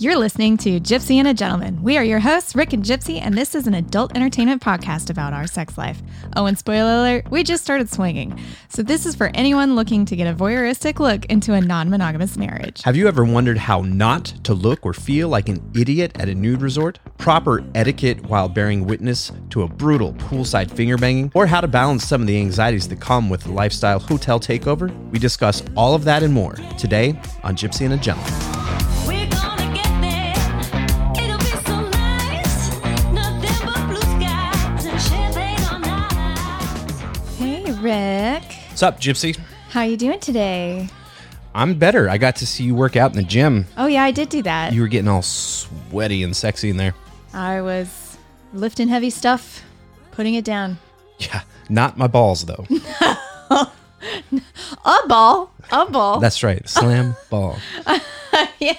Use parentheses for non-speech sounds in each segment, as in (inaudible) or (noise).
You're listening to Gypsy and a Gentleman. We are your hosts, Rick and Gypsy, and this is an adult entertainment podcast about our sex life. Oh, and spoiler alert, we just started swinging. So, this is for anyone looking to get a voyeuristic look into a non monogamous marriage. Have you ever wondered how not to look or feel like an idiot at a nude resort? Proper etiquette while bearing witness to a brutal poolside finger banging? Or how to balance some of the anxieties that come with a lifestyle hotel takeover? We discuss all of that and more today on Gypsy and a Gentleman. What's up, Gypsy? How you doing today? I'm better. I got to see you work out in the gym. Oh, yeah, I did do that. You were getting all sweaty and sexy in there. I was lifting heavy stuff, putting it down. Yeah, not my balls though. (laughs) A ball. A ball. That's right. Slam ball. (laughs) yeah.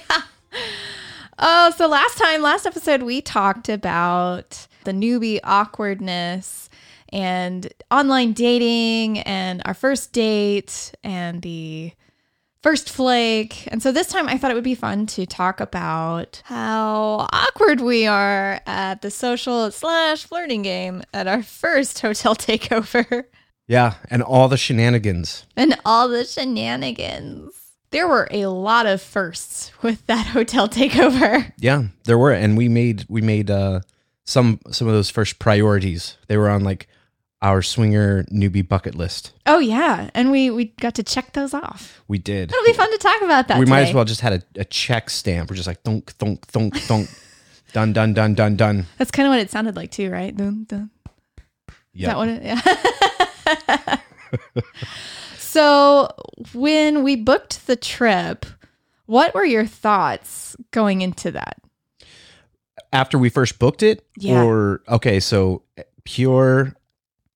Oh, so last time, last episode, we talked about the newbie awkwardness and online dating and our first date and the first flake. And so this time I thought it would be fun to talk about how awkward we are at the social slash flirting game at our first hotel (laughs) takeover Yeah, and all the shenanigans. and all the shenanigans. There were a lot of firsts with that (laughs) hotel takeover. Yeah, there were, and we made we made uh, some some of those first priorities. They were on like our swinger newbie bucket list. Oh yeah, and we we got to check those off. We did. It'll be fun to talk about that. we might as well just had a, a check stamp. We're just like thunk thunk thunk thunk, done done done done done. That's kind of what it sounded like too, right? Dun, dun. Is that what it? Yeah. (laughs) so when we booked the trip, what were your thoughts going into that? After we first booked it, Yeah. or okay, so eh, pure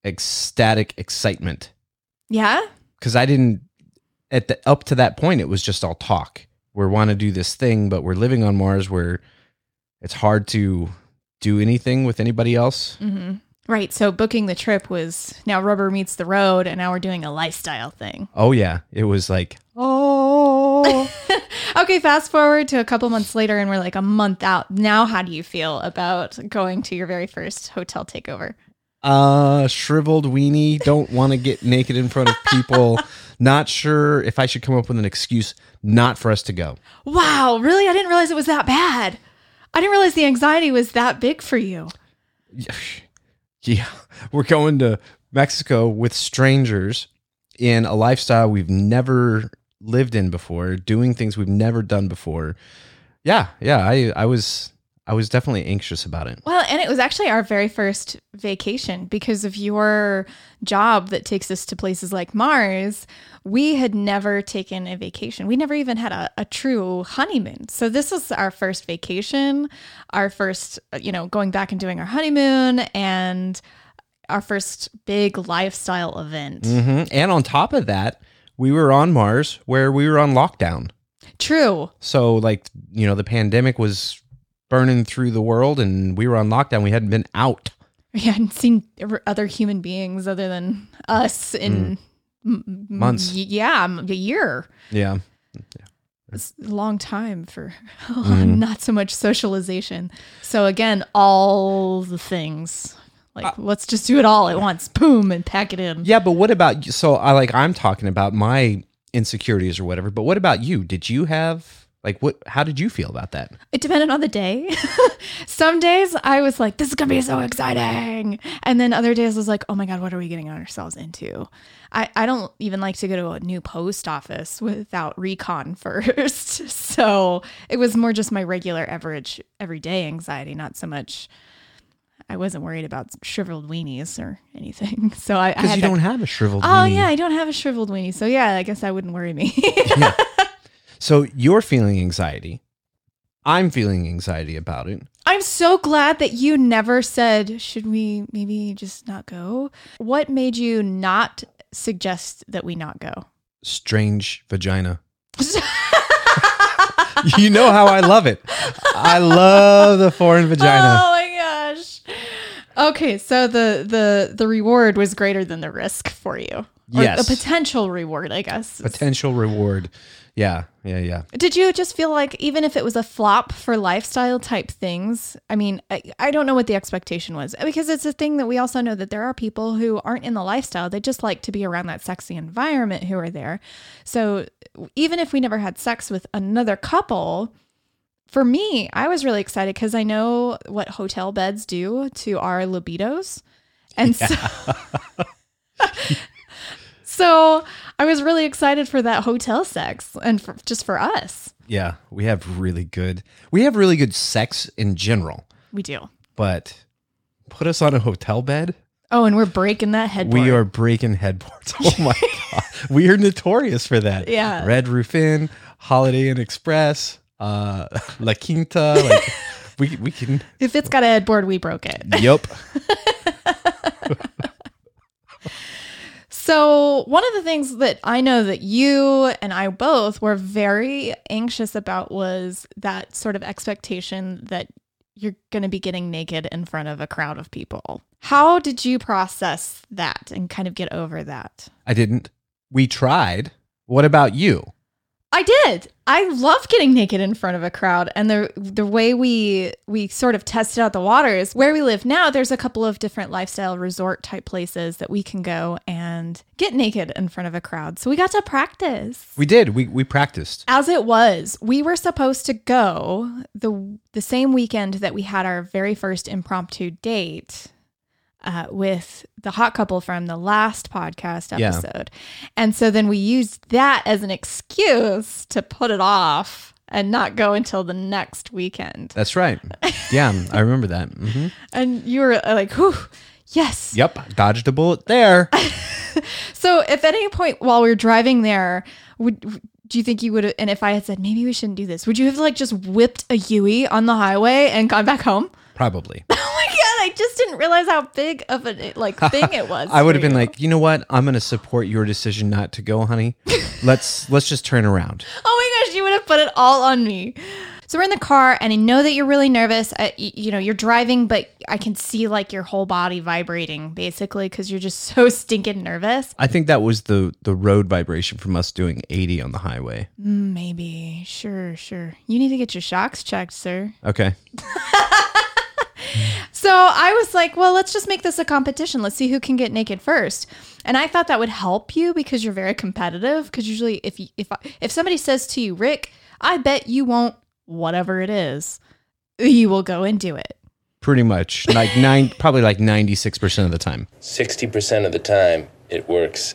ecstatic excitement Yeah. because I didn't at the up to that point it was just all talk. We want to do this thing, but we're living on Mars where it's hard to do anything with anybody else. hmm Right. So booking the trip was now rubber meets the road, and now we're doing a lifestyle thing. Oh yeah, it was like oh (laughs) Okay, fast forward to a couple months later, and we're like a month out. Now, how do you feel about going to your very first hotel takeover? Uh shriveled weenie. Don't want to get naked in front of people. Not sure if I should come up with an excuse not for us to go. Wow, really? I didn't realize it was that bad. I didn't realize the anxiety was that big for you. (laughs) Yeah, we're going to Mexico with strangers in a lifestyle we've never lived in before, doing things we've never done before. Yeah, yeah, I I was I was definitely anxious about it. Well, and it was actually our very first vacation because of your job that takes us to places like Mars. We had never taken a vacation. We never even had a, a true honeymoon. So this was our first vacation, our first, you know, going back and doing our honeymoon and our first big lifestyle event. hmm And on top of that, we were on Mars where we were on lockdown. True. So like, you know, the pandemic was burning through the world and we were on lockdown. We hadn't been out. We hadn't seen other human beings other than us in hmm. m- m- Months. y- yeah, a year. Yeah. yeah. It's a long time for (laughs) mm-hmm. not so much socialization. So again, all the things. Like uh, let's just do it all at once. Boom and pack it in. Yeah, but what about you? so I like I'm talking about my insecurities or whatever, but what about you? Did you have like what how did you feel about that? It depended on the day. (laughs) Some days I was like, this is going to be so exciting. And then other days I was like, oh my God, what are we getting ourselves into? I, I don't even like to go to a new post office without recon (laughs) first. so it was more just my regular average everyday anxiety, not so much. I wasn't worried about shriveled weenies or anything. (laughs) So I, Because you that- don't have a shriveled Oh weenie. yeah, I don't have a shriveled weenie. So yeah, I guess that wouldn't worry me. So you're feeling anxiety. I'm feeling anxiety about it. I'm so glad that you never said, should we maybe just not go? What made you not suggest that we not go? Strange vagina. (laughs) you know how I love it. I love the foreign vagina. Oh my gosh. Okay, so the the the reward was greater than the risk for you. Yes. the potential reward, I guess. Potential reward. Yeah, yeah, yeah. Did you just feel like even if it was a flop for lifestyle type things? I mean, I, I don't know what the expectation was because it's a thing that we also know that there are people who aren't in the lifestyle. They just like to be around that sexy environment who are there. So even if we never had sex with another couple, for me, I was really excited because I know what hotel beds do to our libidos. And so (laughs) (laughs) So I was really excited for that hotel sex and for, just for us. Yeah, we have really good. We have really good sex in general, We do. but put us on a hotel bed, Oh, and we're breaking that headboard. we are breaking headboards. (laughs) Oh my god, we are notorious for that. Yeah. Red Roof Inn, Holiday Inn Express, uh, (laughs) La Quinta. Like we we can. If it's got a headboard, we broke it. Yup. (laughs) So, one of the things that I know that you and I both were very anxious about was that sort of expectation that you're going to be getting naked in front of a crowd of people. How did you process that and kind of get over that? I didn't. We tried. What about you? I did. I love getting naked in front of a crowd, and the the way we we sort of tested out the waters where we live now. There's a couple of different lifestyle resort type places that we can go and get naked in front of a crowd. So we got to practice. We did. We we practiced. As it was, we were supposed to go the the same weekend that we had our very first impromptu date uh, with the hot couple from the last podcast Yeah. episode, and so then we used that as an excuse to put it off and not go until the next weekend. That's right. Yeah, I remember that. hmm (laughs) And you were uh, like, "Whew, yes." Yep, dodged a bullet there. (laughs) So, if at any point while we were driving there, would do you think you would? have And if I had said maybe we shouldn't do this, would you have like just whipped a Yui on the highway and gone back home? Probably. (laughs) Oh my god! I just didn't realize how big of a like (laughs) thing it was. I would have been you. like, you know what? I'm going to support your decision not to go, honey. (laughs) Let's let's just turn around. "Oh my gosh!" You would have put it all on me. So we're in the car, and I know that you're really nervous. Y- you know, you're driving, but I can see like your whole body vibrating, basically, because you're just so stinking nervous. I think that was the the road vibration from us doing 80 on the highway. Mm, Maybe, sure, sure. You need to get your shocks checked, sir. Okay. So I was like, well, let's just make this a competition. Let's see who can get naked first. And I thought that would help you because you're very competitive. Because usually, if you, if if somebody says to you, Rick, I bet you won't whatever it is, you will go and do it. Pretty much. Like nine (laughs) probably like 96% of the time. 60% of the time, it works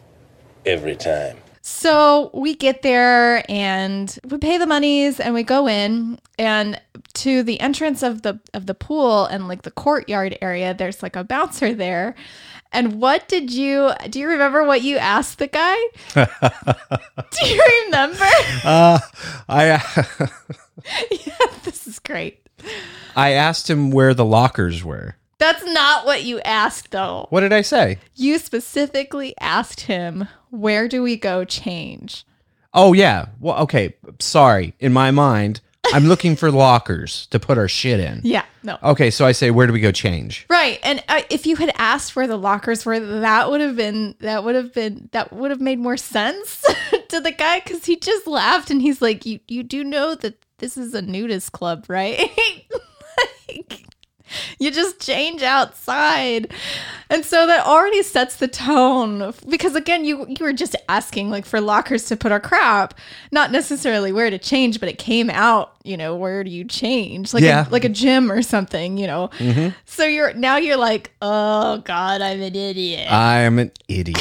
every time. So we get there and we pay the monies and we go in and to the entrance of the of the pool and like the courtyard area there's like a bouncer there. And what did you do you remember what you asked the guy? (laughs) do you remember? Uh I uh, (laughs) yeah, (laughs) this is great. I asked him where the lockers were. That's not what you asked though. What did I say? You specifically asked him, "Where do we go change?" Oh yeah. Well, okay. Sorry. In my mind, I'm looking for lockers to put our shit in. Yeah, no. Okay, so I say, where do we go change? Right. And uh, if you had asked where the lockers were, that would have been that would have been that would have made more sense (laughs) to the guy cuz he just laughed and he's like, "You you do know that this is a nudist club, right?" (laughs) (laughs) you just change outside. And so that already sets the tone because again, you you were just asking like for lockers to put our crap, not necessarily where to change, but it came out, you know, where do you change? Like Yeah. a, like a gym or something, you know. Mm-hmm. So you're now you're like, "Oh god, I'm an idiot." I am an idiot.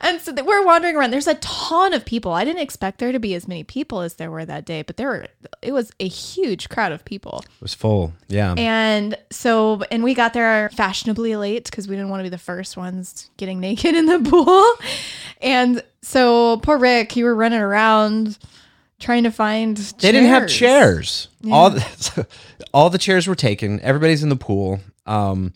And so we're wandering around. There's a ton of people. I didn't expect there to be as many people as there were that day, but there were it was a huge crowd of people. It was full. Yeah. And so, and we got there fashionably late because we didn't want to be the first ones getting (laughs) naked in the pool. And so, poor Rick, you were running around trying to find. They didn't have chairs. All the, (laughs) all the chairs were taken. Everybody's in the pool. Um,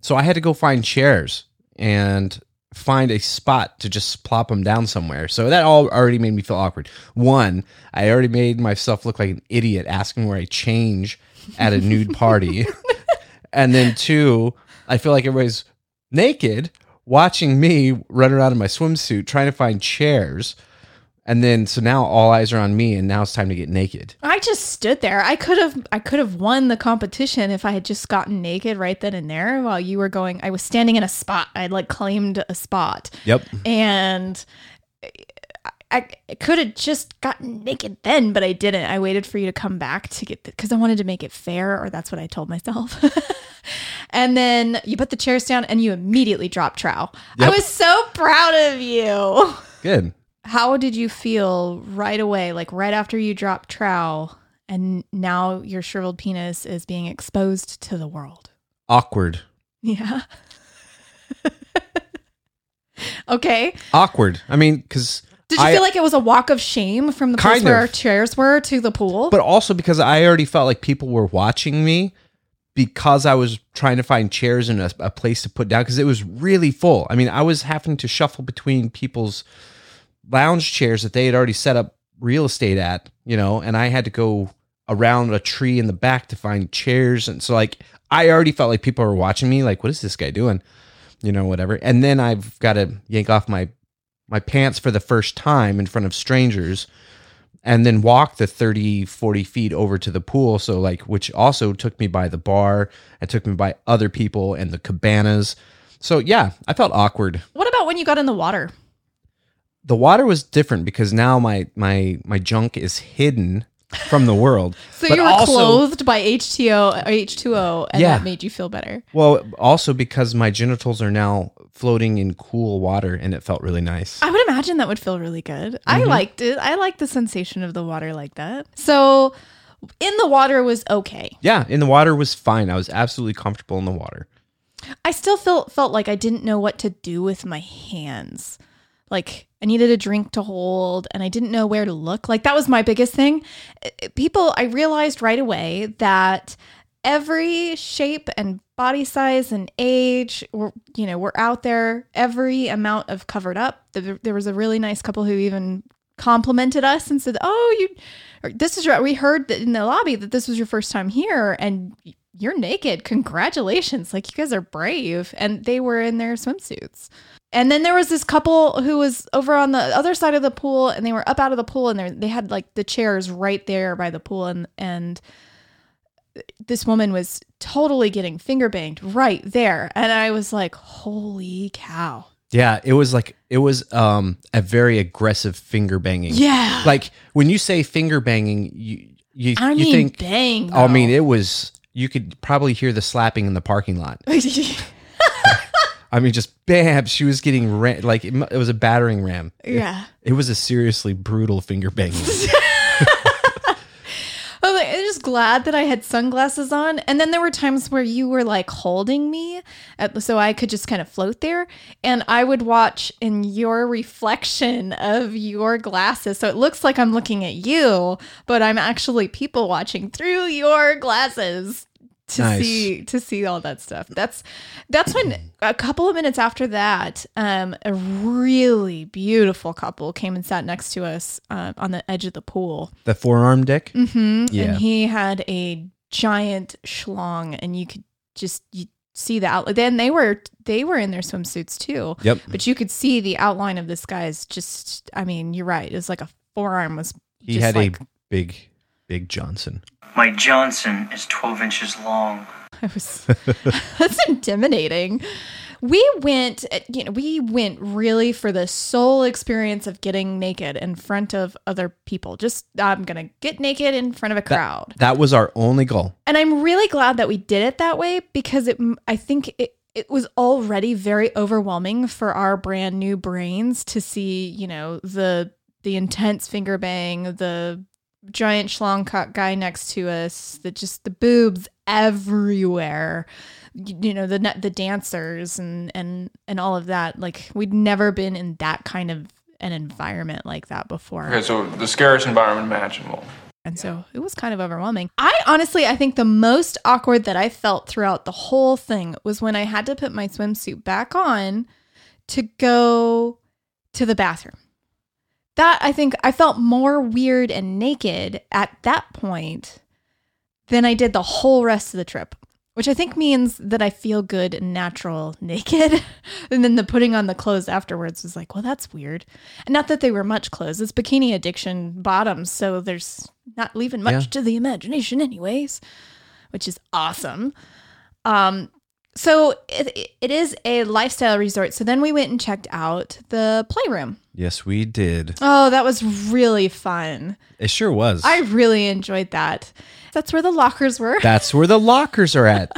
so I had to go find chairs and find a spot to just plop them down somewhere. So that all already made me feel awkward. One, I already made myself look like an idiot asking where I change at a nude party. (laughs) and then two, I feel like everybody's naked watching me run around in my swimsuit trying to find chairs. And then so now all eyes are on me, and now it's time to get naked. I just stood there. I could have I could have won the competition if I had just gotten naked right then and there while you were going. I was standing in a spot. I like claimed a spot. Yep. And I, I could have just gotten naked then, but I didn't. I waited for you to come back to get because I wanted to make it fair, or that's what I told myself. (laughs) and then you put the chairs down and you immediately dropped trow. I was so proud of you. Good. How did you feel right away, like right after you dropped trow, and now your shriveled penis is being exposed to the world? Awkward. Yeah. (laughs) okay. Awkward. I mean, because Did you feel like it was a walk of shame from the place where of. our chairs were to the pool? but also because I already felt like people were watching me because I was trying to find chairs and a, a place to put down because it was really full. I mean, I was having to shuffle between people's lounge chairs that they had already set up real estate at, you know, and I had to go around a tree in the back to find chairs. And so, like, I already felt like people were watching me, like, what is this guy doing? You know, whatever. And then I've got to yank off my my pants for the first time in front of strangers and then walk the 30 40 feet over to the pool so like which also took me by the bar and took me by other people and the cabanas so yeah i felt awkward what about when you got in the water? The water was different because now my my my junk is hidden from the world (laughs) So But you were also- clothed by H2O, H2O, and Yeah. that made you feel better. well also because my genitals are now floating in cool water and it felt really nice I would imagine that would feel really good. I Mm-hmm. liked it. I liked the sensation of the water like that. So in the water was okay. yeah in the water was fine i was absolutely comfortable in the water I still felt felt like I didn't know what to do with my hands. Like I needed a drink to hold and I didn't know where to look. Like that was my biggest thing. Uh, People I realized right away that every shape and body size and age were you know were out there every amount of covered up. There, was a really nice couple who even complimented us and said oh you this is your we heard that in the lobby that this was your first time here and you're naked. Congratulations. Like you guys are brave. And they were in their swimsuits and then there was this couple who was over on the other side of the pool and they were up out of the pool and they they had like the chairs right there by the pool and and this woman was totally getting finger banged right there and i was like holy cow Yeah, it was like it was um a very aggressive finger banging. yeah Like when you say finger banging, you you, i you mean think bang I mean it was you could probably hear the slapping in the parking lot. (laughs) I mean just bam, she was getting ran, like it, it was a battering ram. yeah It was a seriously brutal finger banging. (laughs) I was like, I'm just glad that I had sunglasses on. And then there were times where you were like holding me at, so I could just kind of float there. And I would watch in your reflection of your glasses. So it looks like I'm looking at you, but I'm actually people watching through your glasses to Nice. see to see all that stuff. That's that's when a couple of minutes after that, um, a really beautiful couple came and sat next to us um, on the edge of the pool. the forearm dick. Mm-hmm. Yeah. And he had a giant schlong, and you could just you see the outline. Then they were they were in their swimsuits too. Yep. But you could see the outline of this guy's. Just, I mean, you're right. It was like a forearm was. He had like, a big big Johnson. My Johnson is 12 inches long. (laughs) I was (laughs) that's intimidating. We went, you know, we went really for the sole experience of getting naked in front of other people. Just I'm gonna get naked in front of a crowd. That was our only goal. and I'm really glad that we did it that way because it I think it it was already very overwhelming for our brand new brains to see, you know, the the intense finger bang, the giant schlong cock guy next to us, that just the boobs everywhere. You, know, the the dancers and and and all of that. Like we'd never been in that kind of an environment like that before. Okay, so the scariest environment imaginable. And so it was kind of overwhelming. I honestly, I think the most awkward that I felt throughout the whole thing was when I had to put my swimsuit back on to go to the bathroom. That I think I felt more weird and naked at that point than I did the whole rest of the trip. which I think means that I feel good and natural (laughs) naked. and then the putting on the clothes afterwards was like, well, that's weird. And not that they were much clothes. It's bikini addiction bottoms, so there's not leaving much Yeah. to the imagination, anyways, which is awesome. Um, so it, it is a lifestyle resort. So then we went and checked out the playroom. Yes, we did. Oh, that was really fun. It sure was. I really enjoyed that. That's where the lockers were. (laughs) That's where the lockers are at.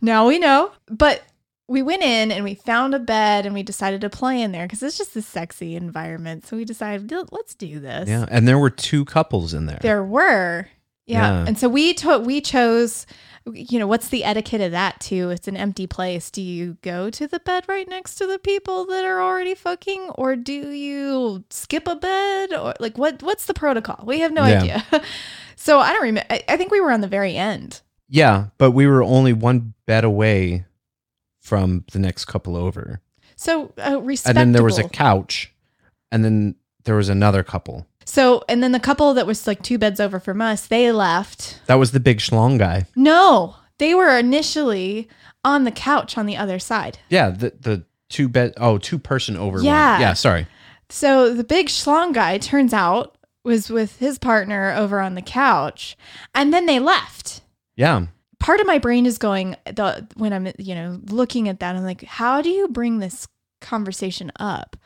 now we know. But we went in and we found a bed and we decided to play in there because it's just a sexy environment. So we decided, "Let- let's do this. yeah, and there were two couples in there. There were. Yeah. Yeah. And so we to- we chose you know, what's the etiquette of that too? It's an empty place. Do you go to the bed right next to the people that are already fucking or do you skip a bed or like what what's the protocol? We have no Yeah. idea. (laughs) so I don't remember I, I think we were on the very end. Yeah, but we were only one bed away from the next couple over. So uh, And then there was a couch, and then there was another couple. So and then the couple that was like two beds over from us, they left. That was the big schlong guy. No, they were initially on the couch on the other side. Yeah, the the two bed oh two person over one. Yeah. Yeah, sorry. So the big schlong guy turns out was with his partner over on the couch, and then they left. Yeah. Part of my brain is going the when I'm you know looking at that. I'm like, how do you bring this conversation up?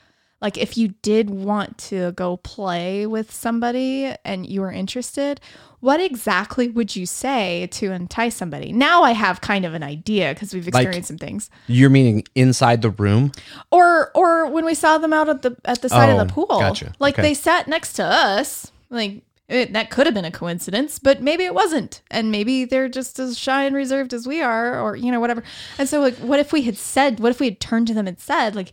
Like, if you did want to go play with somebody and you were interested, what exactly would you say to entice somebody? Now I have kind of an idea because we've Like- experienced some things. You're meaning inside the room? or or when we saw them out at the at the side of Oh, the pool gotcha. like Okay. they sat next to us like it, that could have been a coincidence but maybe it wasn't and maybe they're just as shy and reserved as we are or you know whatever and so like what if we had said what if we had turned to them and said like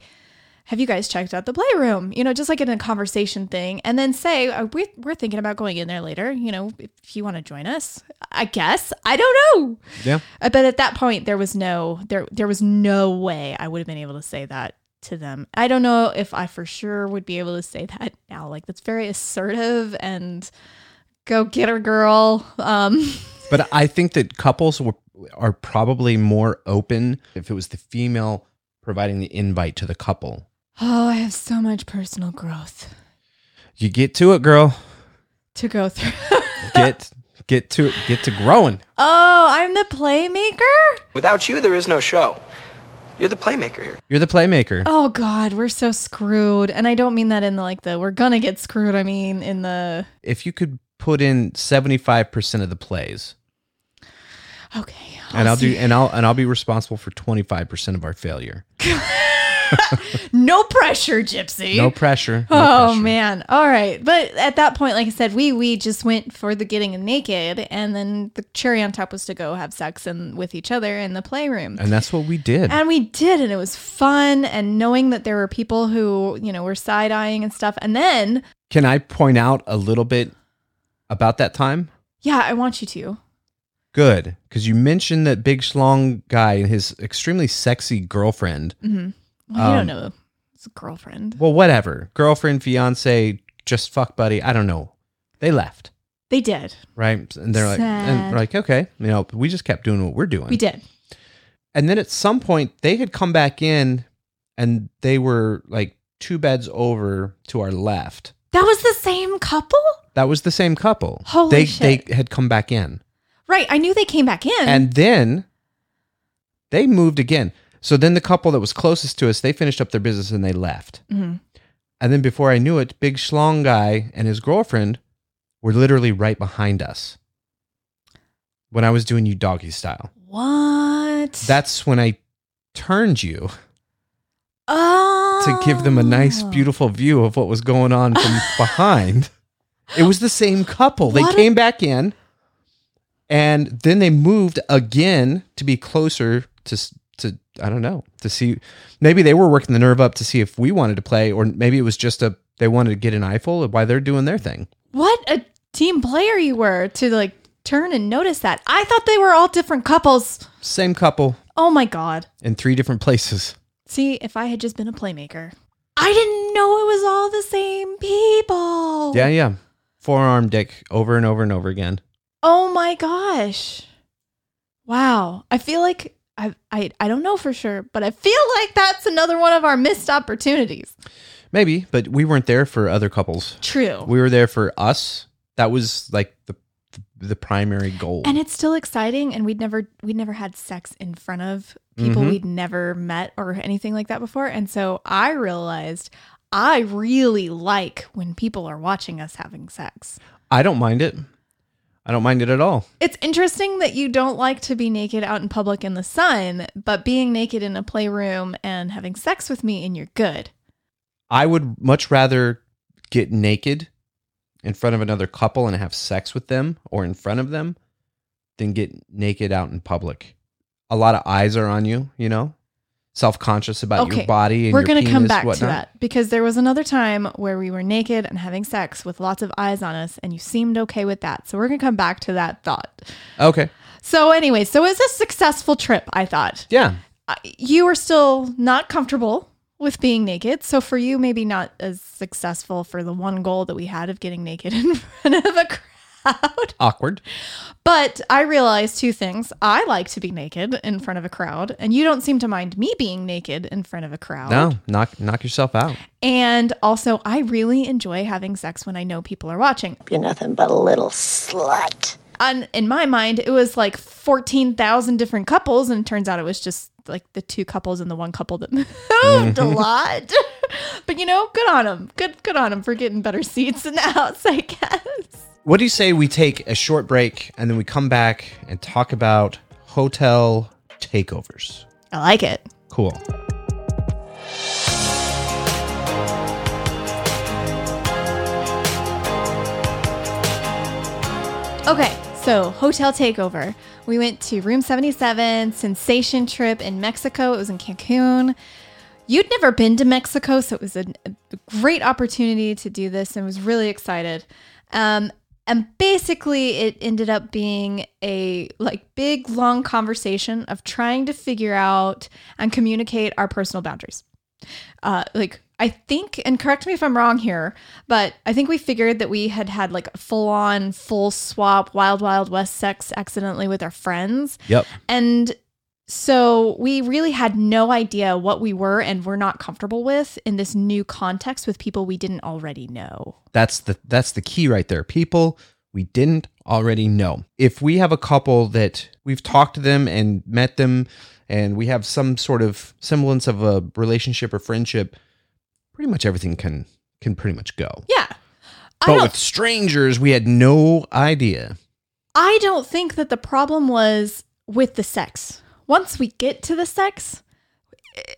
have you guys checked out the playroom you know just like in a conversation thing and then say uh, we, we're thinking about going in there later you know if you want to join us i guess i don't know Yeah. uh, But at that point, there was no there there was no way I would have been able to say that to them. I don't know if I for sure would be able to say that now. Like that's very assertive and go get her, girl. Um, (laughs) But I think that couples were, are probably more open if it was the female providing the invite to the couple. Oh, I have so much personal growth You get to it, girl. to go through. (laughs) Get get to it. Get to growing. oh, I'm the playmaker. Without you, there is no show. You're the playmaker here. You're the playmaker. Oh God, we're so screwed. And I don't mean that in the like the we're gonna get screwed. I mean in the If you could put in 75% of the plays, okay. and I'll do see. and I'll and I'll be responsible for 25% of our failure. (laughs) (laughs) no pressure, Gypsy. No pressure. no Oh pressure. man. All right. But at that point, like I said, we we just went for the getting naked and then the cherry on top was to go have sex and with each other in the playroom. And that's what we did. And we did, and it was fun. And knowing that there were people who, you know, were side eyeing and stuff. And then, Can I point out a little bit about that time? yeah, I want you to. Good, because you mentioned that big schlong guy and his extremely sexy girlfriend. Mm-hmm. Well, you don't Um, know. It's a girlfriend. Well, whatever, girlfriend, fiance, just fuck buddy. I don't know. They left, They did. right? And they're like, and Sad. we're like, okay, you know, we just kept doing what we're doing. We did. And then at some point, they had come back in, and they were like two beds over to our left. That was the same couple? That was the same couple. Holy they shit. they had come back in. Right. I knew they came back in. And then they moved again. So then the couple that was closest to us, they finished up their business and they left. Mhm. And then before I knew it, Big Schlong guy and his girlfriend were literally right behind us when I was doing you doggy style. what? That's when I turned you oh. to give them a nice, beautiful view of what was going on from (laughs) behind. It was the same couple. They What a- came back in and then they moved again to be closer to I don't know, to see maybe they were working the nerve up to see if we wanted to play or maybe it was just a they wanted to get an eyeful of why they're doing their thing. What a team player you were to like turn and notice that. I thought they were all different couples. Same couple Oh my god. in three different places. See, if I had just been a playmaker, I didn't know it was all the same people. Yeah, yeah. Forearm dick over and over and over again. Oh my gosh. Wow. I feel like I, I I don't know for sure, but I feel like that's another one of our missed opportunities. Maybe, but we weren't there for other couples. True. We were there for us. That was like the the primary goal. and it's still exciting and we'd never we'd never had sex in front of people Mhm. we'd never met or anything like that before. And so I realized I really like when people are watching us having sex. I don't mind it. I don't mind it at all. It's interesting that you don't like to be naked out in public in the sun, but being naked in a playroom and having sex with me and you're good. I would much rather get naked in front of another couple and have sex with them or in front of them than get naked out in public. A lot of eyes are on you, you know? Self conscious about Okay, your body and We're going to come back to that because there was another time where we were naked and having sex with lots of eyes on us, and you seemed okay with that. So we're going to come back to that thought. Okay. So, anyway, so it was a successful trip, I thought. Yeah. Uh, You were still not comfortable with being naked. So, for you, maybe not as successful for the one goal that we had of getting naked (laughs) in front of a crowd. (laughs) Awkward. But I realized two things. I like to be naked in front of a crowd, and you don't seem to mind me being naked in front of a crowd. No, knock knock yourself out. And also, I really enjoy having sex when I know people are watching. You're nothing but a little slut. On, in my mind, it was like 14,000 different couples, and it turns out it was just like the two couples and the one couple that (laughs) moved a mm-hmm. lot. (laughs) but you know, good on them. Good, good on them for getting better seats in the house, I guess. What do you say we take a short break and then we come back and talk about hotel takeovers? I like it. Cool. Okay, so hotel takeover. We went to room 77, sensation trip in Mexico. It was in Cancun. You'd never been to Mexico, so it was a, a great opportunity to do this and was really excited. Um, and basically, it ended up being a like big long conversation of trying to figure out and communicate our personal boundaries uh like i think and correct me if i'm wrong here but i think we figured that we had had like full on full swap wild wild west sex accidentally with our friends Yep. and so we really had no idea what we were and were not comfortable with in this new context with people we didn't already know That's the that's the key right there. People we didn't already know. If we have a couple that we've talked to them and met them and we have some sort of semblance of a relationship or friendship, pretty much everything can can pretty much go. yeah But with strangers, we had no idea. I don't think that the problem was with the sex once we get to the sex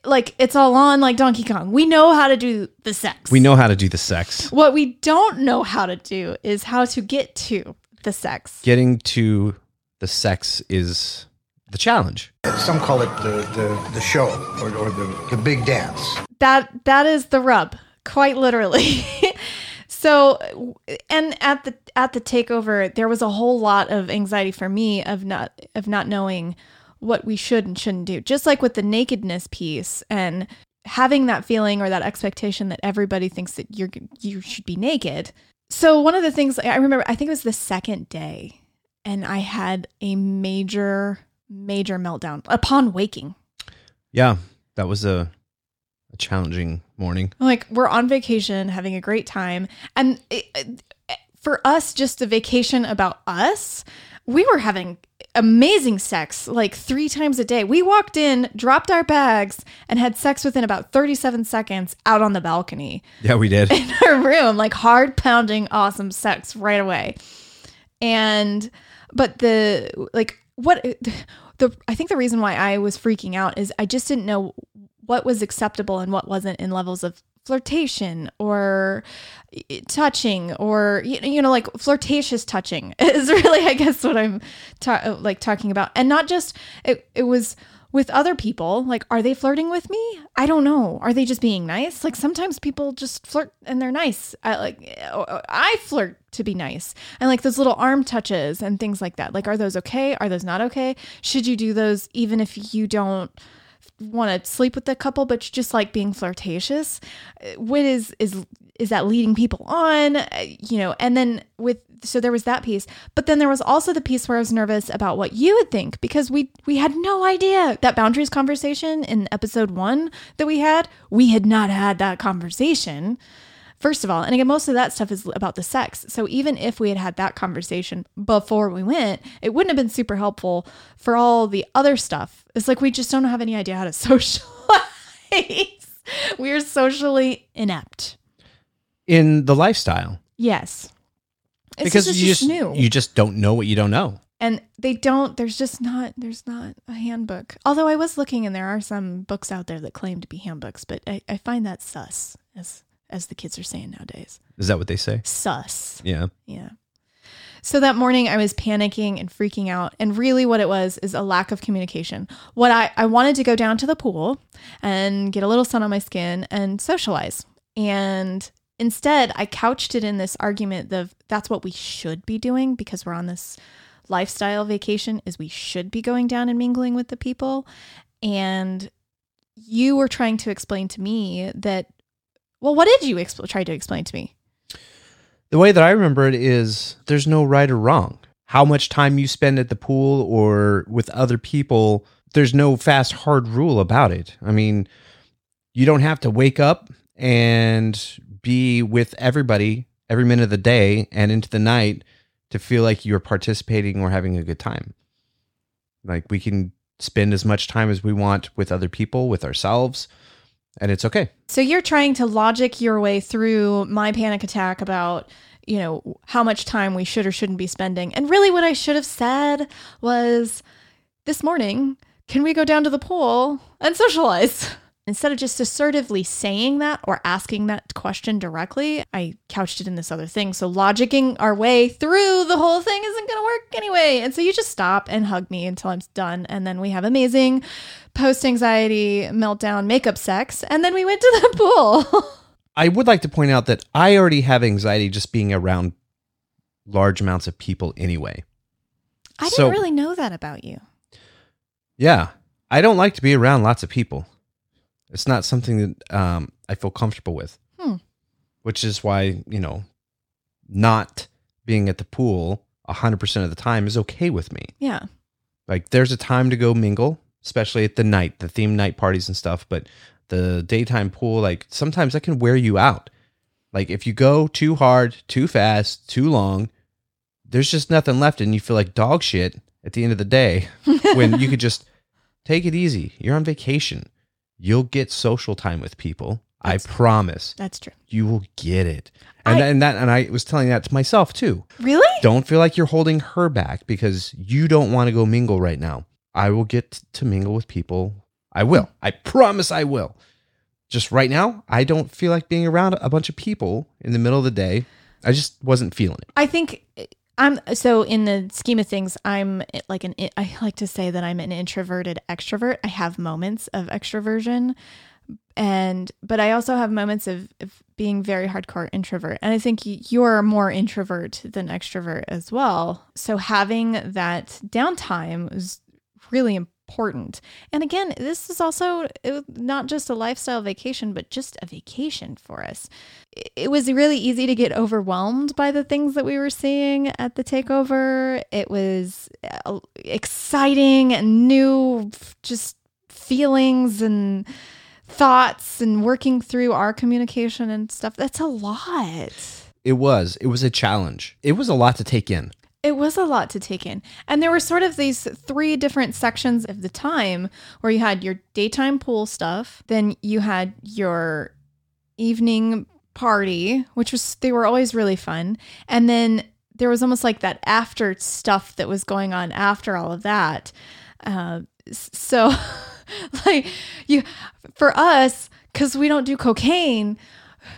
like it's all on like donkey kong we know how to do the sex We know how to do the sex. What we don't know how to do is how to get to the sex. Getting to the sex is the challenge. Some call it the, the, the show or, or the, the big dance. That that is the rub, quite literally. (laughs) so and at the at the takeover there was a whole lot of anxiety for me of not of not knowing what we should and shouldn't do. Just like with the nakedness piece and having that feeling or that expectation that everybody thinks that you're you should be naked. So one of the things I remember I think it was the second day and I had a major major meltdown upon waking. Yeah, that was a, a challenging morning. Like we're on vacation, having a great time, and it, for us, just a vacation about us. We were having amazing sex like three times a day. We walked in, dropped our bags, and had sex within about 37 seconds out on the balcony Yeah, we did. in our room, like hard pounding, awesome sex right away. And, but the, like, what, the, I think the reason why I was freaking out is I just didn't know what was acceptable and what wasn't in levels of flirtation or eh, touching or you know like flirtatious touching (laughs) is really i guess what i'm ta- like talking about. And not just it, it was with other people like are they flirting with me? I don't know. Are they just being nice? Like sometimes people just flirt and they're nice. I like i flirt to be nice. And like those little arm touches and things like that. Like are those okay? Are those not okay? Should you do those even if you don't want to sleep with the couple but you just like being flirtatious what is is is that leading people on? Uh, You know, and then with so there was that piece, but then there was also the piece where I was nervous about what you would think because we we had no idea that boundaries conversation in episode 1 that we had, we had not had that conversation. First of all, and again, most of that stuff is about the sex. So even if we had had that conversation before we went, it wouldn't have been super helpful for all the other stuff. It's like we just don't have any idea how to (laughs) socialize. We're socially inept. In the lifestyle. Yes. It's because just, you just new. you just don't know what you don't know. and they don't there's just not there's not a handbook although i was looking and there are some books out there that claim to be handbooks but i, I find that sus as as the kids are saying nowadays. Is that what they say? sus. Yeah. yeah. So that morning i was panicking and freaking out. And really what it was is a lack of communication. What i i wanted to go down to the pool and get a little sun on my skin and socialize. And instead i couched it in this argument of that's what we should be doing because we're on this lifestyle vacation is we should be going down and mingling with the people. And you were trying to explain to me that well what did you expl- try to explain to me The way that I remember it is there's no right or wrong. How much time you spend at the pool or with other people, there's no fast, hard rule about it. I mean, you don't have to wake up and be with everybody every minute of the day and into the night to feel like you're participating or having a good time. Like we can spend as much time as we want with other people, with ourselves, and it's okay. So you're trying to logic your way through my panic attack about, you know, how much time we should or shouldn't be spending. And really what I should have said was this morning, can we go down to the pool and socialize? (laughs) Instead of just assertively saying that or asking that question directly, I couched it in this other thing. So logicking our way through the whole thing isn't going to work anyway. And so you just stop and hug me until I'm done. And then we have amazing post anxiety meltdown makeup sex. And then we went to the (laughs) pool. I would like to point out that I already have anxiety just being around large amounts of people anyway. I didn't really know that about you. Yeah. I don't like to be around lots of people. It's not something that um, I feel comfortable with. Hmm. Which is why, you know, not being at the pool 100% of the time is okay with me. Yeah. Like there's a time to go mingle, especially at the night, the theme night parties and stuff, but the daytime pool like sometimes that can wear you out. Like if you go too hard, too fast, too long, there's just nothing left and you feel like dog shit at the end of the day (laughs) when you could just take it easy. You're on vacation. You'll get social time with people. That's- I promise. That's true. You will get it. And I- and that and I was telling that to myself too. Really? Don't feel like you're holding her back because you don't want to go mingle right now. I will get to mingle with people. I will. I promise I will. Just right now, I don't feel like being around a bunch of people in the middle of the day. I just wasn't feeling it. I think I'm so in the scheme of things, I'm eh, like an I like to say that I'm an introverted extrovert. I have moments of extroversion and but I also have moments of, of being very hardcore introvert. And I think you're more introvert than extrovert as well. So having that downtime is really important. And again, this is also not just a lifestyle vacation, but just a vacation for us. It- It was really easy to get overwhelmed by the things that we were seeing at the takeover. It was uh, exciting and new, just feelings and thoughts and working through our communication and stuff. That's a lot. It was. It was a challenge. It was a lot to take in. It was a lot to take in. And there were sort of these three different sections of the time where you had your daytime pool stuff, then you had your evening party, which was, they were always really fun. And then there was almost like that after stuff that was going on after all of that. Uh, so, (laughs) like, you, for us, because we don't do cocaine,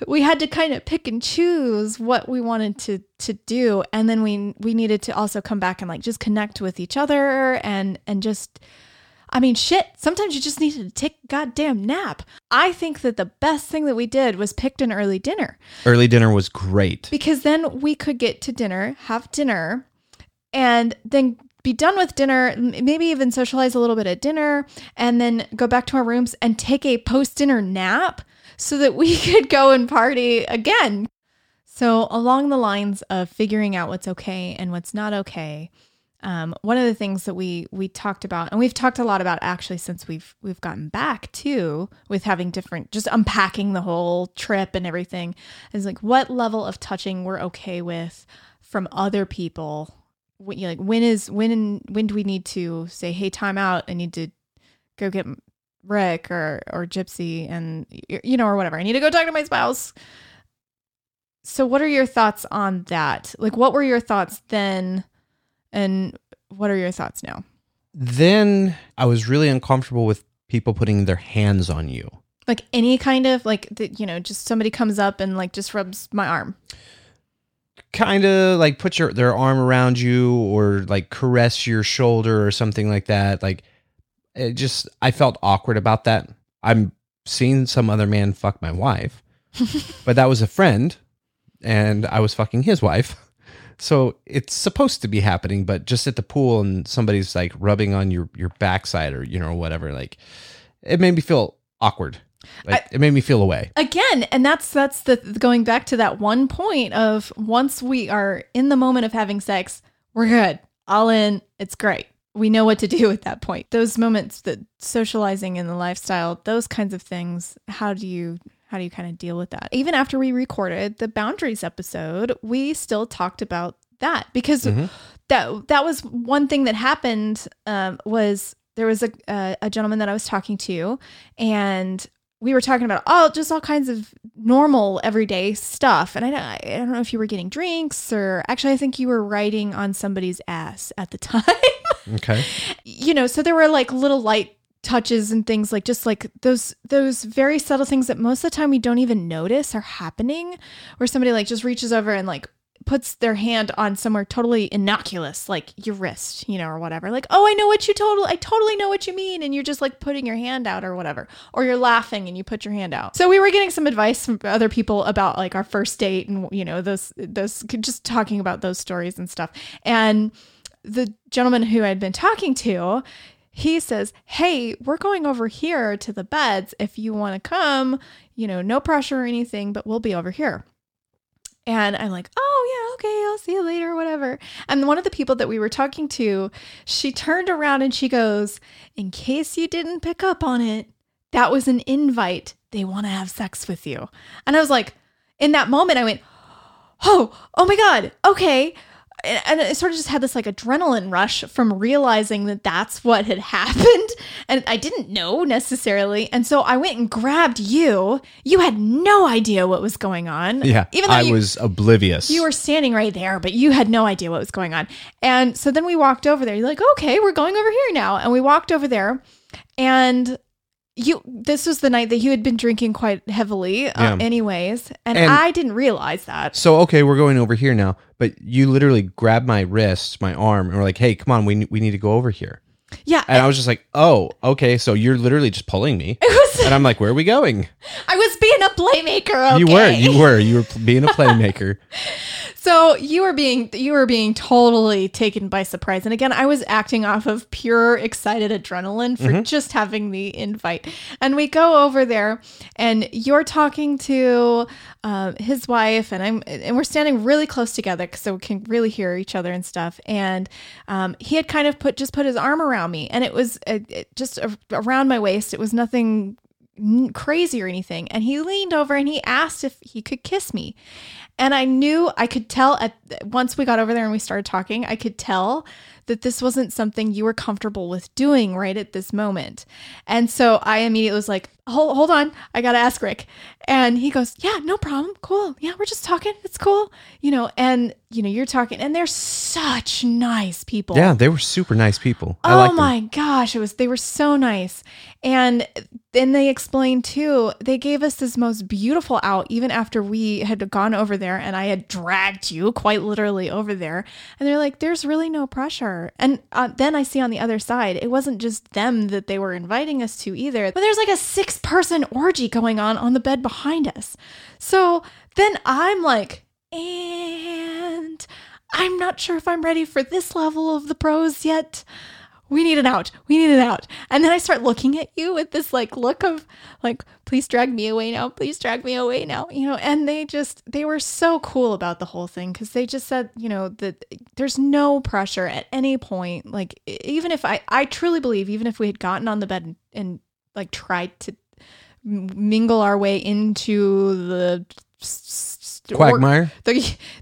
we had to kind of pick and choose what we wanted to to do and then we we needed to also come back and like just connect with each other and and just I mean shit sometimes you just needed to take a goddamn nap. I think that the best thing that we did was picked an early dinner Early dinner was great. because then we could get to dinner, have dinner and then be done with dinner, maybe even socialize a little bit at dinner and then go back to our rooms and take a post dinner nap so that we (laughs) could go and party again. So, along the lines of figuring out what's okay and what's not okay, um, one of the things that we we talked about, and we've talked a lot about actually since we've we've gotten back too, with having different, just unpacking the whole trip and everything, is like what level of touching we're okay with from other people. When, you like when is when when do we need to say, hey, time out? I need to go get Rick or or Gypsy and you know or whatever. I need to go talk to my spouse. So what are your thoughts on that? Like what were your thoughts then and what are your thoughts now? Then I was really uncomfortable with people putting their hands on you. Like any kind of like the, you know, just somebody comes up and like just rubs my arm. Kind of like put your their arm around you or like caress your shoulder or something like that. Like it just I felt awkward about that. I'm seeing some other man fuck my wife. (laughs) but that was a friend and I was fucking his wife. So it's supposed to be happening, but just at the pool and somebody's like rubbing on your your backside or you know whatever, like it made me feel awkward. Like it made me feel away. Again, and that's that's the going back to that one point of once we are in the moment of having sex, we're good. All in, it's great. We know what to do (laughs) at that point. Those moments, the socializing and the lifestyle, those kinds of things, how do you how do you kind of deal with that? Even after we recorded the boundaries episode, we still talked about that because that that was one thing that happened um, was there was a, a a gentleman that I was talking to and we were talking about all just all kinds of normal everyday stuff and I don't, I don't know if you were getting drinks or actually I think you were riding on somebody's ass at the (laughs) time Okay. you know so there were like little light touches and things like just like those those very subtle things that most of the time we don't even notice are happening where somebody like just reaches over and like puts their hand on somewhere totally innocuous like your wrist you know or whatever like oh i know what you totally i totally know what you mean and you're just like putting your hand out or whatever or you're laughing and you put your hand out so we were getting some advice from other people about like our first date and you know those those just talking about those stories and stuff and the gentleman who I'd been talking to, he says, Hey, we're going over here to the beds. If you want to come, you know, no pressure or anything, but we'll be over here. And I'm like, oh, yeah, okay, I'll see you later, whatever. And one of the people that we were talking to, she turned around and she goes, In case you didn't pick up on it, that was an invite. They want to have sex with you. And I was like, in that moment, I went, oh, oh my God, okay. And I sort of just had this like adrenaline rush from realizing that that's what had (laughs) happened. And I didn't know necessarily. And so I went and grabbed you. You had no idea what was going on. Yeah. Even though I you, was oblivious. you were standing right there, but you had no idea what was going on. And so then we walked over there. You're like, okay, we're going over here now. And we walked over there and you this was the night that you had been drinking quite heavily uh, Yeah. anyways and, And- i didn't realize that So okay, we're going over here now. But you literally grabbed my wrist, my arm, and were like, "Hey, come on, we we need to go over here." yeah And I was just like, "Oh, okay." So you're literally just pulling me, (laughs) was and I'm like, "Where are we going?" i was being a playmaker okay? You were, you were, you were being a playmaker. (laughs) So you were being you were being totally taken by surprise. And again, I was acting off of pure excited adrenaline for just having the invite. And we go over there and you're talking to um, his wife and I'm and we're standing really close together so we can really hear each other and stuff. And um, he had kind of put just put his arm around me and it was uh, it just a- around my waist. It was nothing crazy or anything. And he leaned over and he asked if he could kiss me. And I knew I could tell at once we got over there and we started talking, I could tell that this wasn't something you were comfortable with doing right at this moment. And so I immediately was like, hold, hold on, I got to ask Rick. And he goes, yeah, no problem. Cool. Yeah, we're just talking. It's cool. You know, and, you know, you're talking, and they're such nice people. Yeah, they were super nice people. I Oh liked them. my gosh, it was they were so nice. And then they explained too, they gave us this most beautiful out even after we had gone over there and I had dragged you quite literally over there. And they're like there's really no pressure. And uh, then I see on the other side, it wasn't just them that they were inviting us to either. But there's like a six person orgy going on on the bed behind us. So then I'm like and I'm not sure if I'm ready for this level of the pros yet we need an out. We need an out. And then I start looking at you with this like look of like, please drag me away now. Please drag me away now. You know, and they just, they were so cool about the whole thing because they just said, you know, that there's no pressure at any point. Like, even if I, I truly believe, even if we had gotten on the bed and, and like tried to mingle our way into the s- s- Quagmire? the,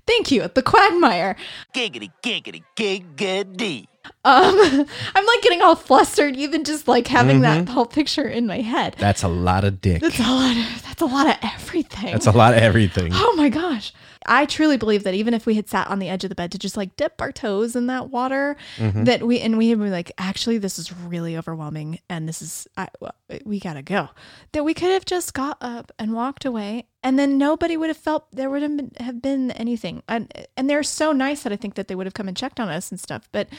thank you, the quagmire. Giggity, giggity, giggity. Um, (laughs) I'm like getting all flustered, even just like having Mm-hmm. that whole picture in my head. That's a lot of dick. That's a lot of that's a lot of everything. That's a lot of everything. (laughs) Oh my gosh. I truly believe that even if we had sat on the edge of the bed to just like dip our toes in that water, Mm-hmm. that we and we had been like, actually, this is really overwhelming, and this is I, we gotta go. That we could have just got up and walked away, and then nobody would have felt there would have been, have been anything. And and they're so nice that I think that they would have come and checked on us and stuff. But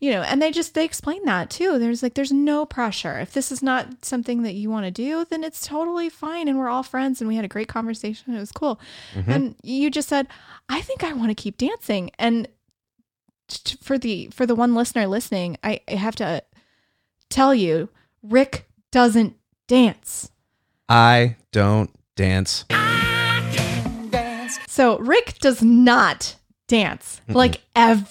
you know, and they just they explain that too. There's like there's no pressure. If this is not something that you want to do, then it's totally fine, and we're all friends, and we had a great conversation. It was cool. Mm-hmm. And you just said, I think I want to keep dancing. And t- for the for the one listener listening, I, I have to tell you, Rick doesn't dance. I don't dance. So Rick does not dance like ever.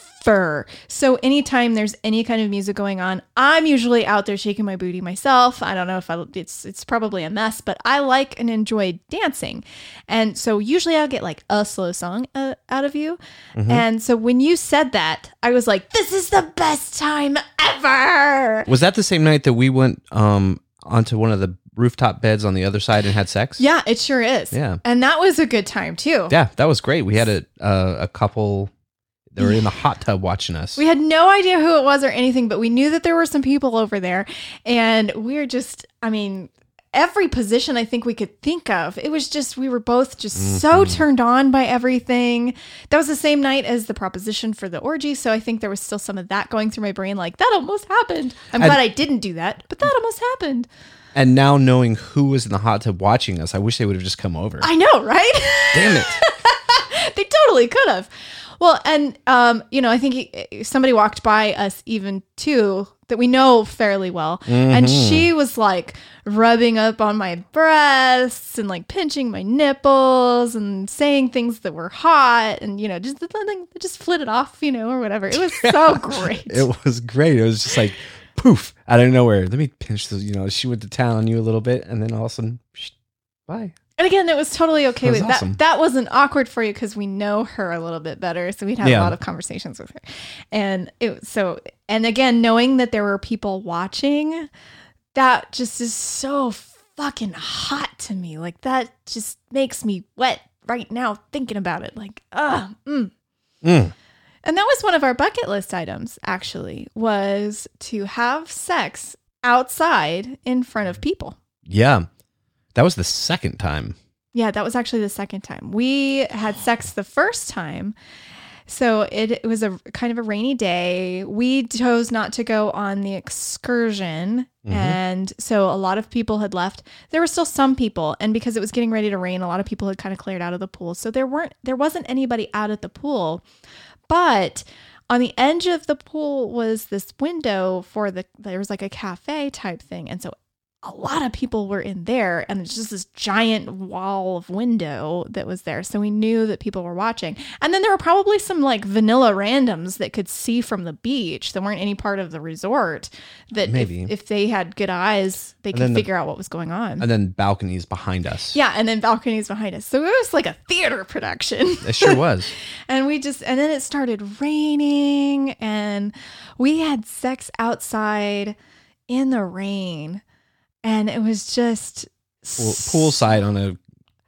So anytime there's any kind of music going on, I'm usually out there shaking my booty myself. I don't know if I it's it's probably a mess, but I like and enjoy dancing. And so usually I'll get like a slow song uh, out of you. And so when you said that, I was like, this is the best time ever. Was that the same night that we went um onto one of the rooftop beds on the other side and had sex? Yeah, it sure is. Yeah. And that was a good time too. Yeah, that was great. We had a uh, a couple that were in the hot tub watching us. We had no idea who it was or anything, but we knew that there were some people over there. And we were just, I mean, every position I think we could think of. It was just, we were both just so mm-hmm. turned on by everything. That was the same night as the proposition for the orgy. So I think there was still some of that going through my brain like, that almost happened. I'm glad I didn't do that, but that almost happened. and now knowing who was in the hot tub watching us, I wish they would have just come over. I know, right? Damn it. (laughs) they totally could have. Well, and um, you know, I think he, somebody walked by us even too that we know fairly well, and she was like rubbing up on my breasts and like pinching my nipples and saying things that were hot, and you know, just just flit it off, you know, or whatever. It was (laughs) so great. It was great. It was just like poof out of nowhere. Let me pinch those. You know, she went to town on you a little bit, and then all of a sudden, psh, bye. And again, it was totally okay That was with awesome. that. That wasn't awkward for you because we know her a little bit better, so we'd have Yeah. a lot of conversations with her. And it so and again, knowing that there were people watching, that just is so fucking hot to me. Like that just makes me wet right now thinking about it. Like, ah, mm. Mm. And that was one of our bucket list items. Actually, was to have sex outside in front of people. Yeah, that was the second time. Yeah, that was actually the second time. We had sex the first time. So it, it was a kind of a rainy day. We chose not to go on the excursion. Mm-hmm. And so a lot of people had left. There were still some people. And because it was getting ready to rain, a lot of people had kind of cleared out of the pool. So there weren't there wasn't anybody out at the pool. But on the edge of the pool was this window for the there was like a cafe type thing. And so a lot of people were in there and it's just this giant wall of window that was there so we knew that people were watching and then there were probably some like vanilla randoms that could see from the beach that weren't any part of the resort that Maybe. if they had good eyes they could then the- figure out what was going on And then balconies behind us. yeah and then balconies behind us so it was like a theater production It sure (laughs) was. and we just and then it started raining and we had sex outside in the rain and it was just Pool, poolside on a,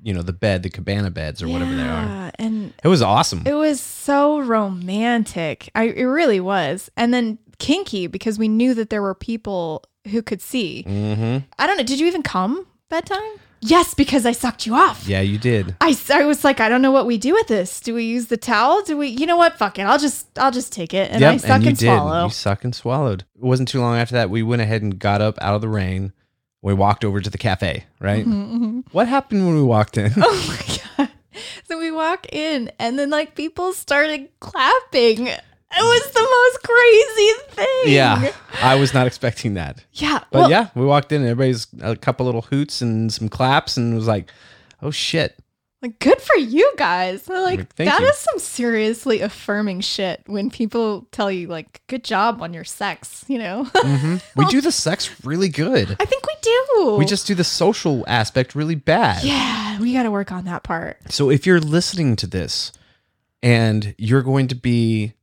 you know, the bed, the cabana beds or whatever they are. And It was awesome. it was so romantic I, it really was and then kinky because we knew that there were people who could see mm-hmm. i don't know did you even come that time yes because i sucked you off Yeah, you did. I, I was like, I don't know what we do with this. Do we use the towel? Do we, you know what? Fuck it. I'll just, I'll just take it. And I suck and, you did. swallow. You suck and swallowed. It wasn't too long after that. We went ahead and got up out of the rain. We walked over to the cafe, right? Mm-hmm, What happened when we walked in? (laughs) Oh my god! So we walk in, and then like people started clapping. It was the most crazy thing. Yeah. I was not expecting that. Yeah. But well, yeah, we walked in and everybody's a couple little hoots and some claps and was like, oh shit. Like, good for you guys. Like, Like, thank that you. is some seriously affirming shit when people tell you, like, good job on your sex, you know? Mm-hmm. (laughs) We do the sex really good. I think we do. We just do the social aspect really bad. yeah, we got to work on that part. So if you're listening to this and you're going to be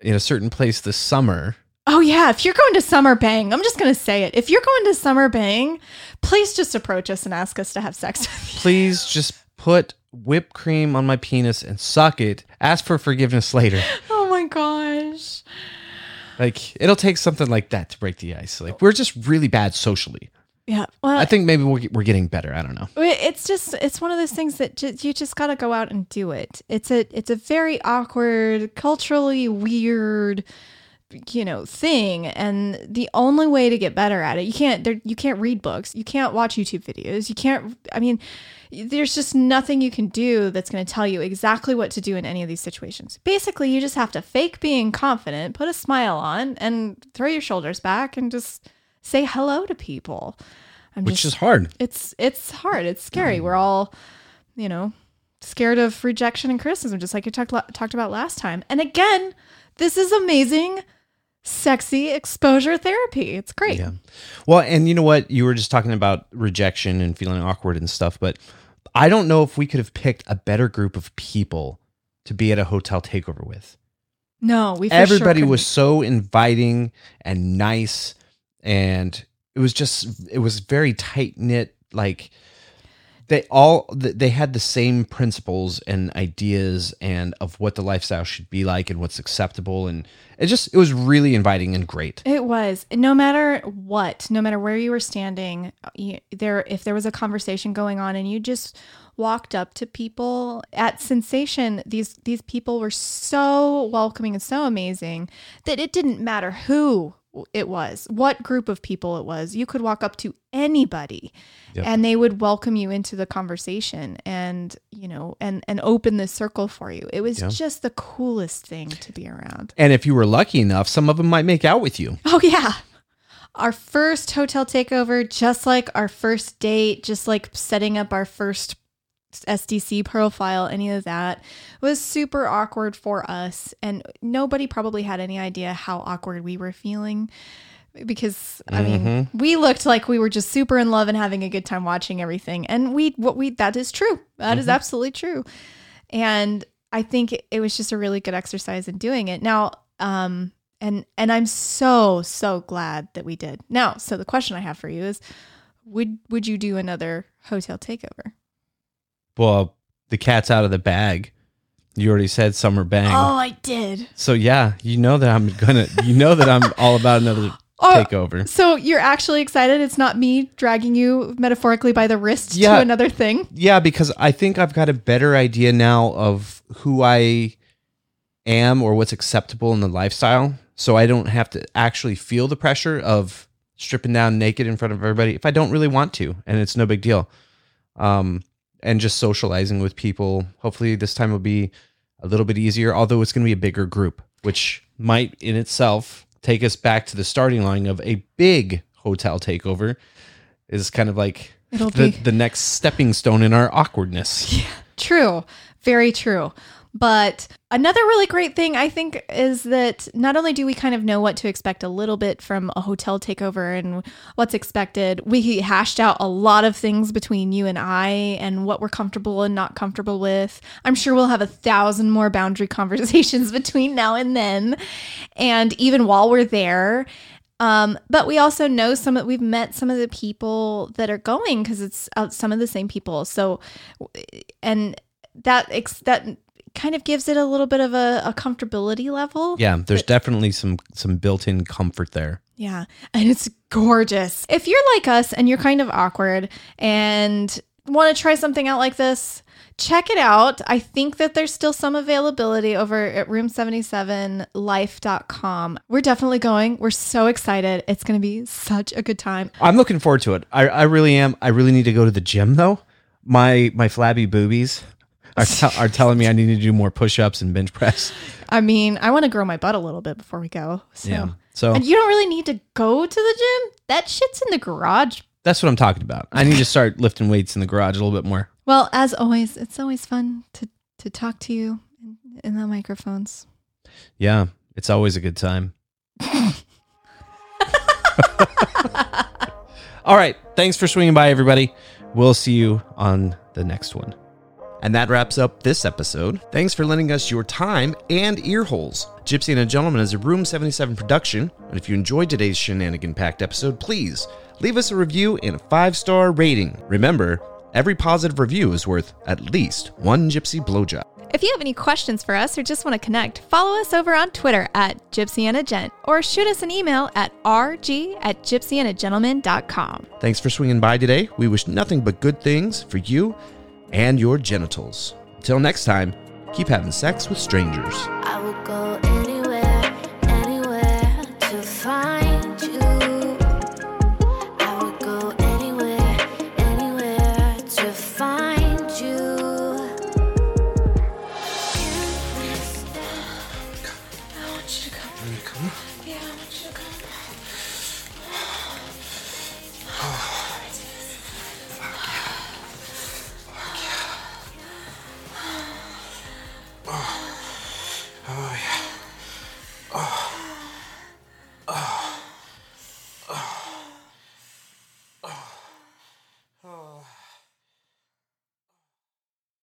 in a certain place this summer, Oh, yeah. If you're going to Summer Bang, I'm just going to say it. If you're going to Summer Bang, please just approach us and ask us to have sex with you. please just put whipped cream on my penis and suck it. Ask for forgiveness later. (laughs) Oh my gosh. Like it'll take something like that to break the ice. Like we're just really bad socially. Yeah. Well, I think maybe we're, we're getting better. I don't know. It's just it's one of those things that ju- you just got to go out and do it. It's a it's a very awkward, culturally weird, you know, thing, and the only way to get better at it, you can't there you can't read books, you can't watch YouTube videos, you can't. I mean, there's just nothing you can do that's going to tell you exactly what to do in any of these situations. Basically, you just have to fake being confident, put a smile on, and throw your shoulders back, and just say hello to people. I'm Which just- is hard. it's it's hard. It's scary. Mm. We're all, you know, scared of rejection and criticism, just like you talked talked about last time. And again, this is amazing, sexy exposure therapy. It's great. Yeah. Well, and you know what? You were just talking about rejection and feeling awkward and stuff, but I don't know if we could have picked a better group of people to be at a hotel takeover with. No, we for sure Everybody couldn't. was so inviting and nice and it was just it was very tight knit like they all they had the same principles and ideas and of what the lifestyle should be like and what's acceptable. And it just it was really inviting and great. It was. No matter what, no matter where you were standing, you, there if there was a conversation going on and you just walked up to people at Sensation, these these people were so welcoming and so amazing that it didn't matter who it was, what group of people it was. You could walk up to anybody Yep. and they would welcome you into the conversation and, you know, and and open the circle for you. It was Yeah. just the coolest thing to be around. and if you were lucky enough some of them might make out with you Oh yeah. Our first hotel takeover, just like our first date, just like setting up our first SDC profile, any of that was super awkward for us. And nobody probably had any idea how awkward we were feeling because I mean, we looked like we were just super in love and having a good time watching everything. And we, what we, that is true. That is absolutely true. And I think it- it was just a really good exercise in doing it. Now, um, and and I'm so so glad that we did. Now, so the question I have for you is, would would you do another hotel takeover? Well the cat's out of the bag you already said summer bang Oh, I did. so yeah you know that i'm gonna you know that i'm all about another (laughs) Oh, takeover So you're actually excited? It's not me dragging you metaphorically by the wrist Yeah. to another thing. Yeah, because I think I've got a better idea now of who I am or what's acceptable in the lifestyle. So I don't have to actually feel the pressure of stripping down naked in front of everybody if I don't really want to, and it's no big deal. Um, and just socializing with people. Hopefully, this time will be a little bit easier, although it's going to be a bigger group, which might in itself take us back to the starting line of a big hotel takeover. Is kind of like It'll the, be- the next stepping stone in our awkwardness. (laughs) Yeah, true. Very true. But another really great thing I think is that not only do we kind of know what to expect a little bit from a hotel takeover and what's expected, we hashed out a lot of things between you and I and what we're comfortable and not comfortable with. I'm sure we'll have a thousand more boundary (laughs) conversations between now and then. And even while we're there, um, but we also know some of we've met some of the people that are going because it's uh, some of the same people. So, and that ex- that kind of gives it a little bit of a, a comfortability level. Yeah, there's definitely some some built-in comfort there. Yeah. And it's gorgeous. If you're like us and you're kind of awkward and want to try something out like this, check it out. I think that there's still some availability over at room77life.com. We're definitely going. We're so excited. It's going to be such a good time. I'm looking forward to it. I, I really am. I really need to go to the gym though. My my flabby boobies are, (laughs) tell are telling me I need to do more push-ups and bench press. I mean, I want to grow my butt a little bit before we go. So. Yeah. So And you don't really need to go to the gym. That shit's in the garage. that's what I'm talking about. I need to start lifting weights in the garage a little bit more. Well, as always, it's always fun to to talk to you in, in the microphones. Yeah, it's always a good time. (laughs) All right. Thanks for swinging by, everybody. We'll see you on the next one. And that wraps up this episode. Thanks for lending us your time and ear holes. Gypsy and a Gentleman is a Room 77 production. And if you enjoyed today's shenanigan packed episode, please leave us a review and a five star rating. Remember, every positive review is worth at least one Gypsy blowjob. If you have any questions for us or just want to connect, follow us over on Twitter at Gypsy and a Gent or shoot us an email at rg at gypsyandagentleman.com. Thanks for swinging by today. We wish nothing but good things for you and your genitals. Until next time, keep having sex with strangers.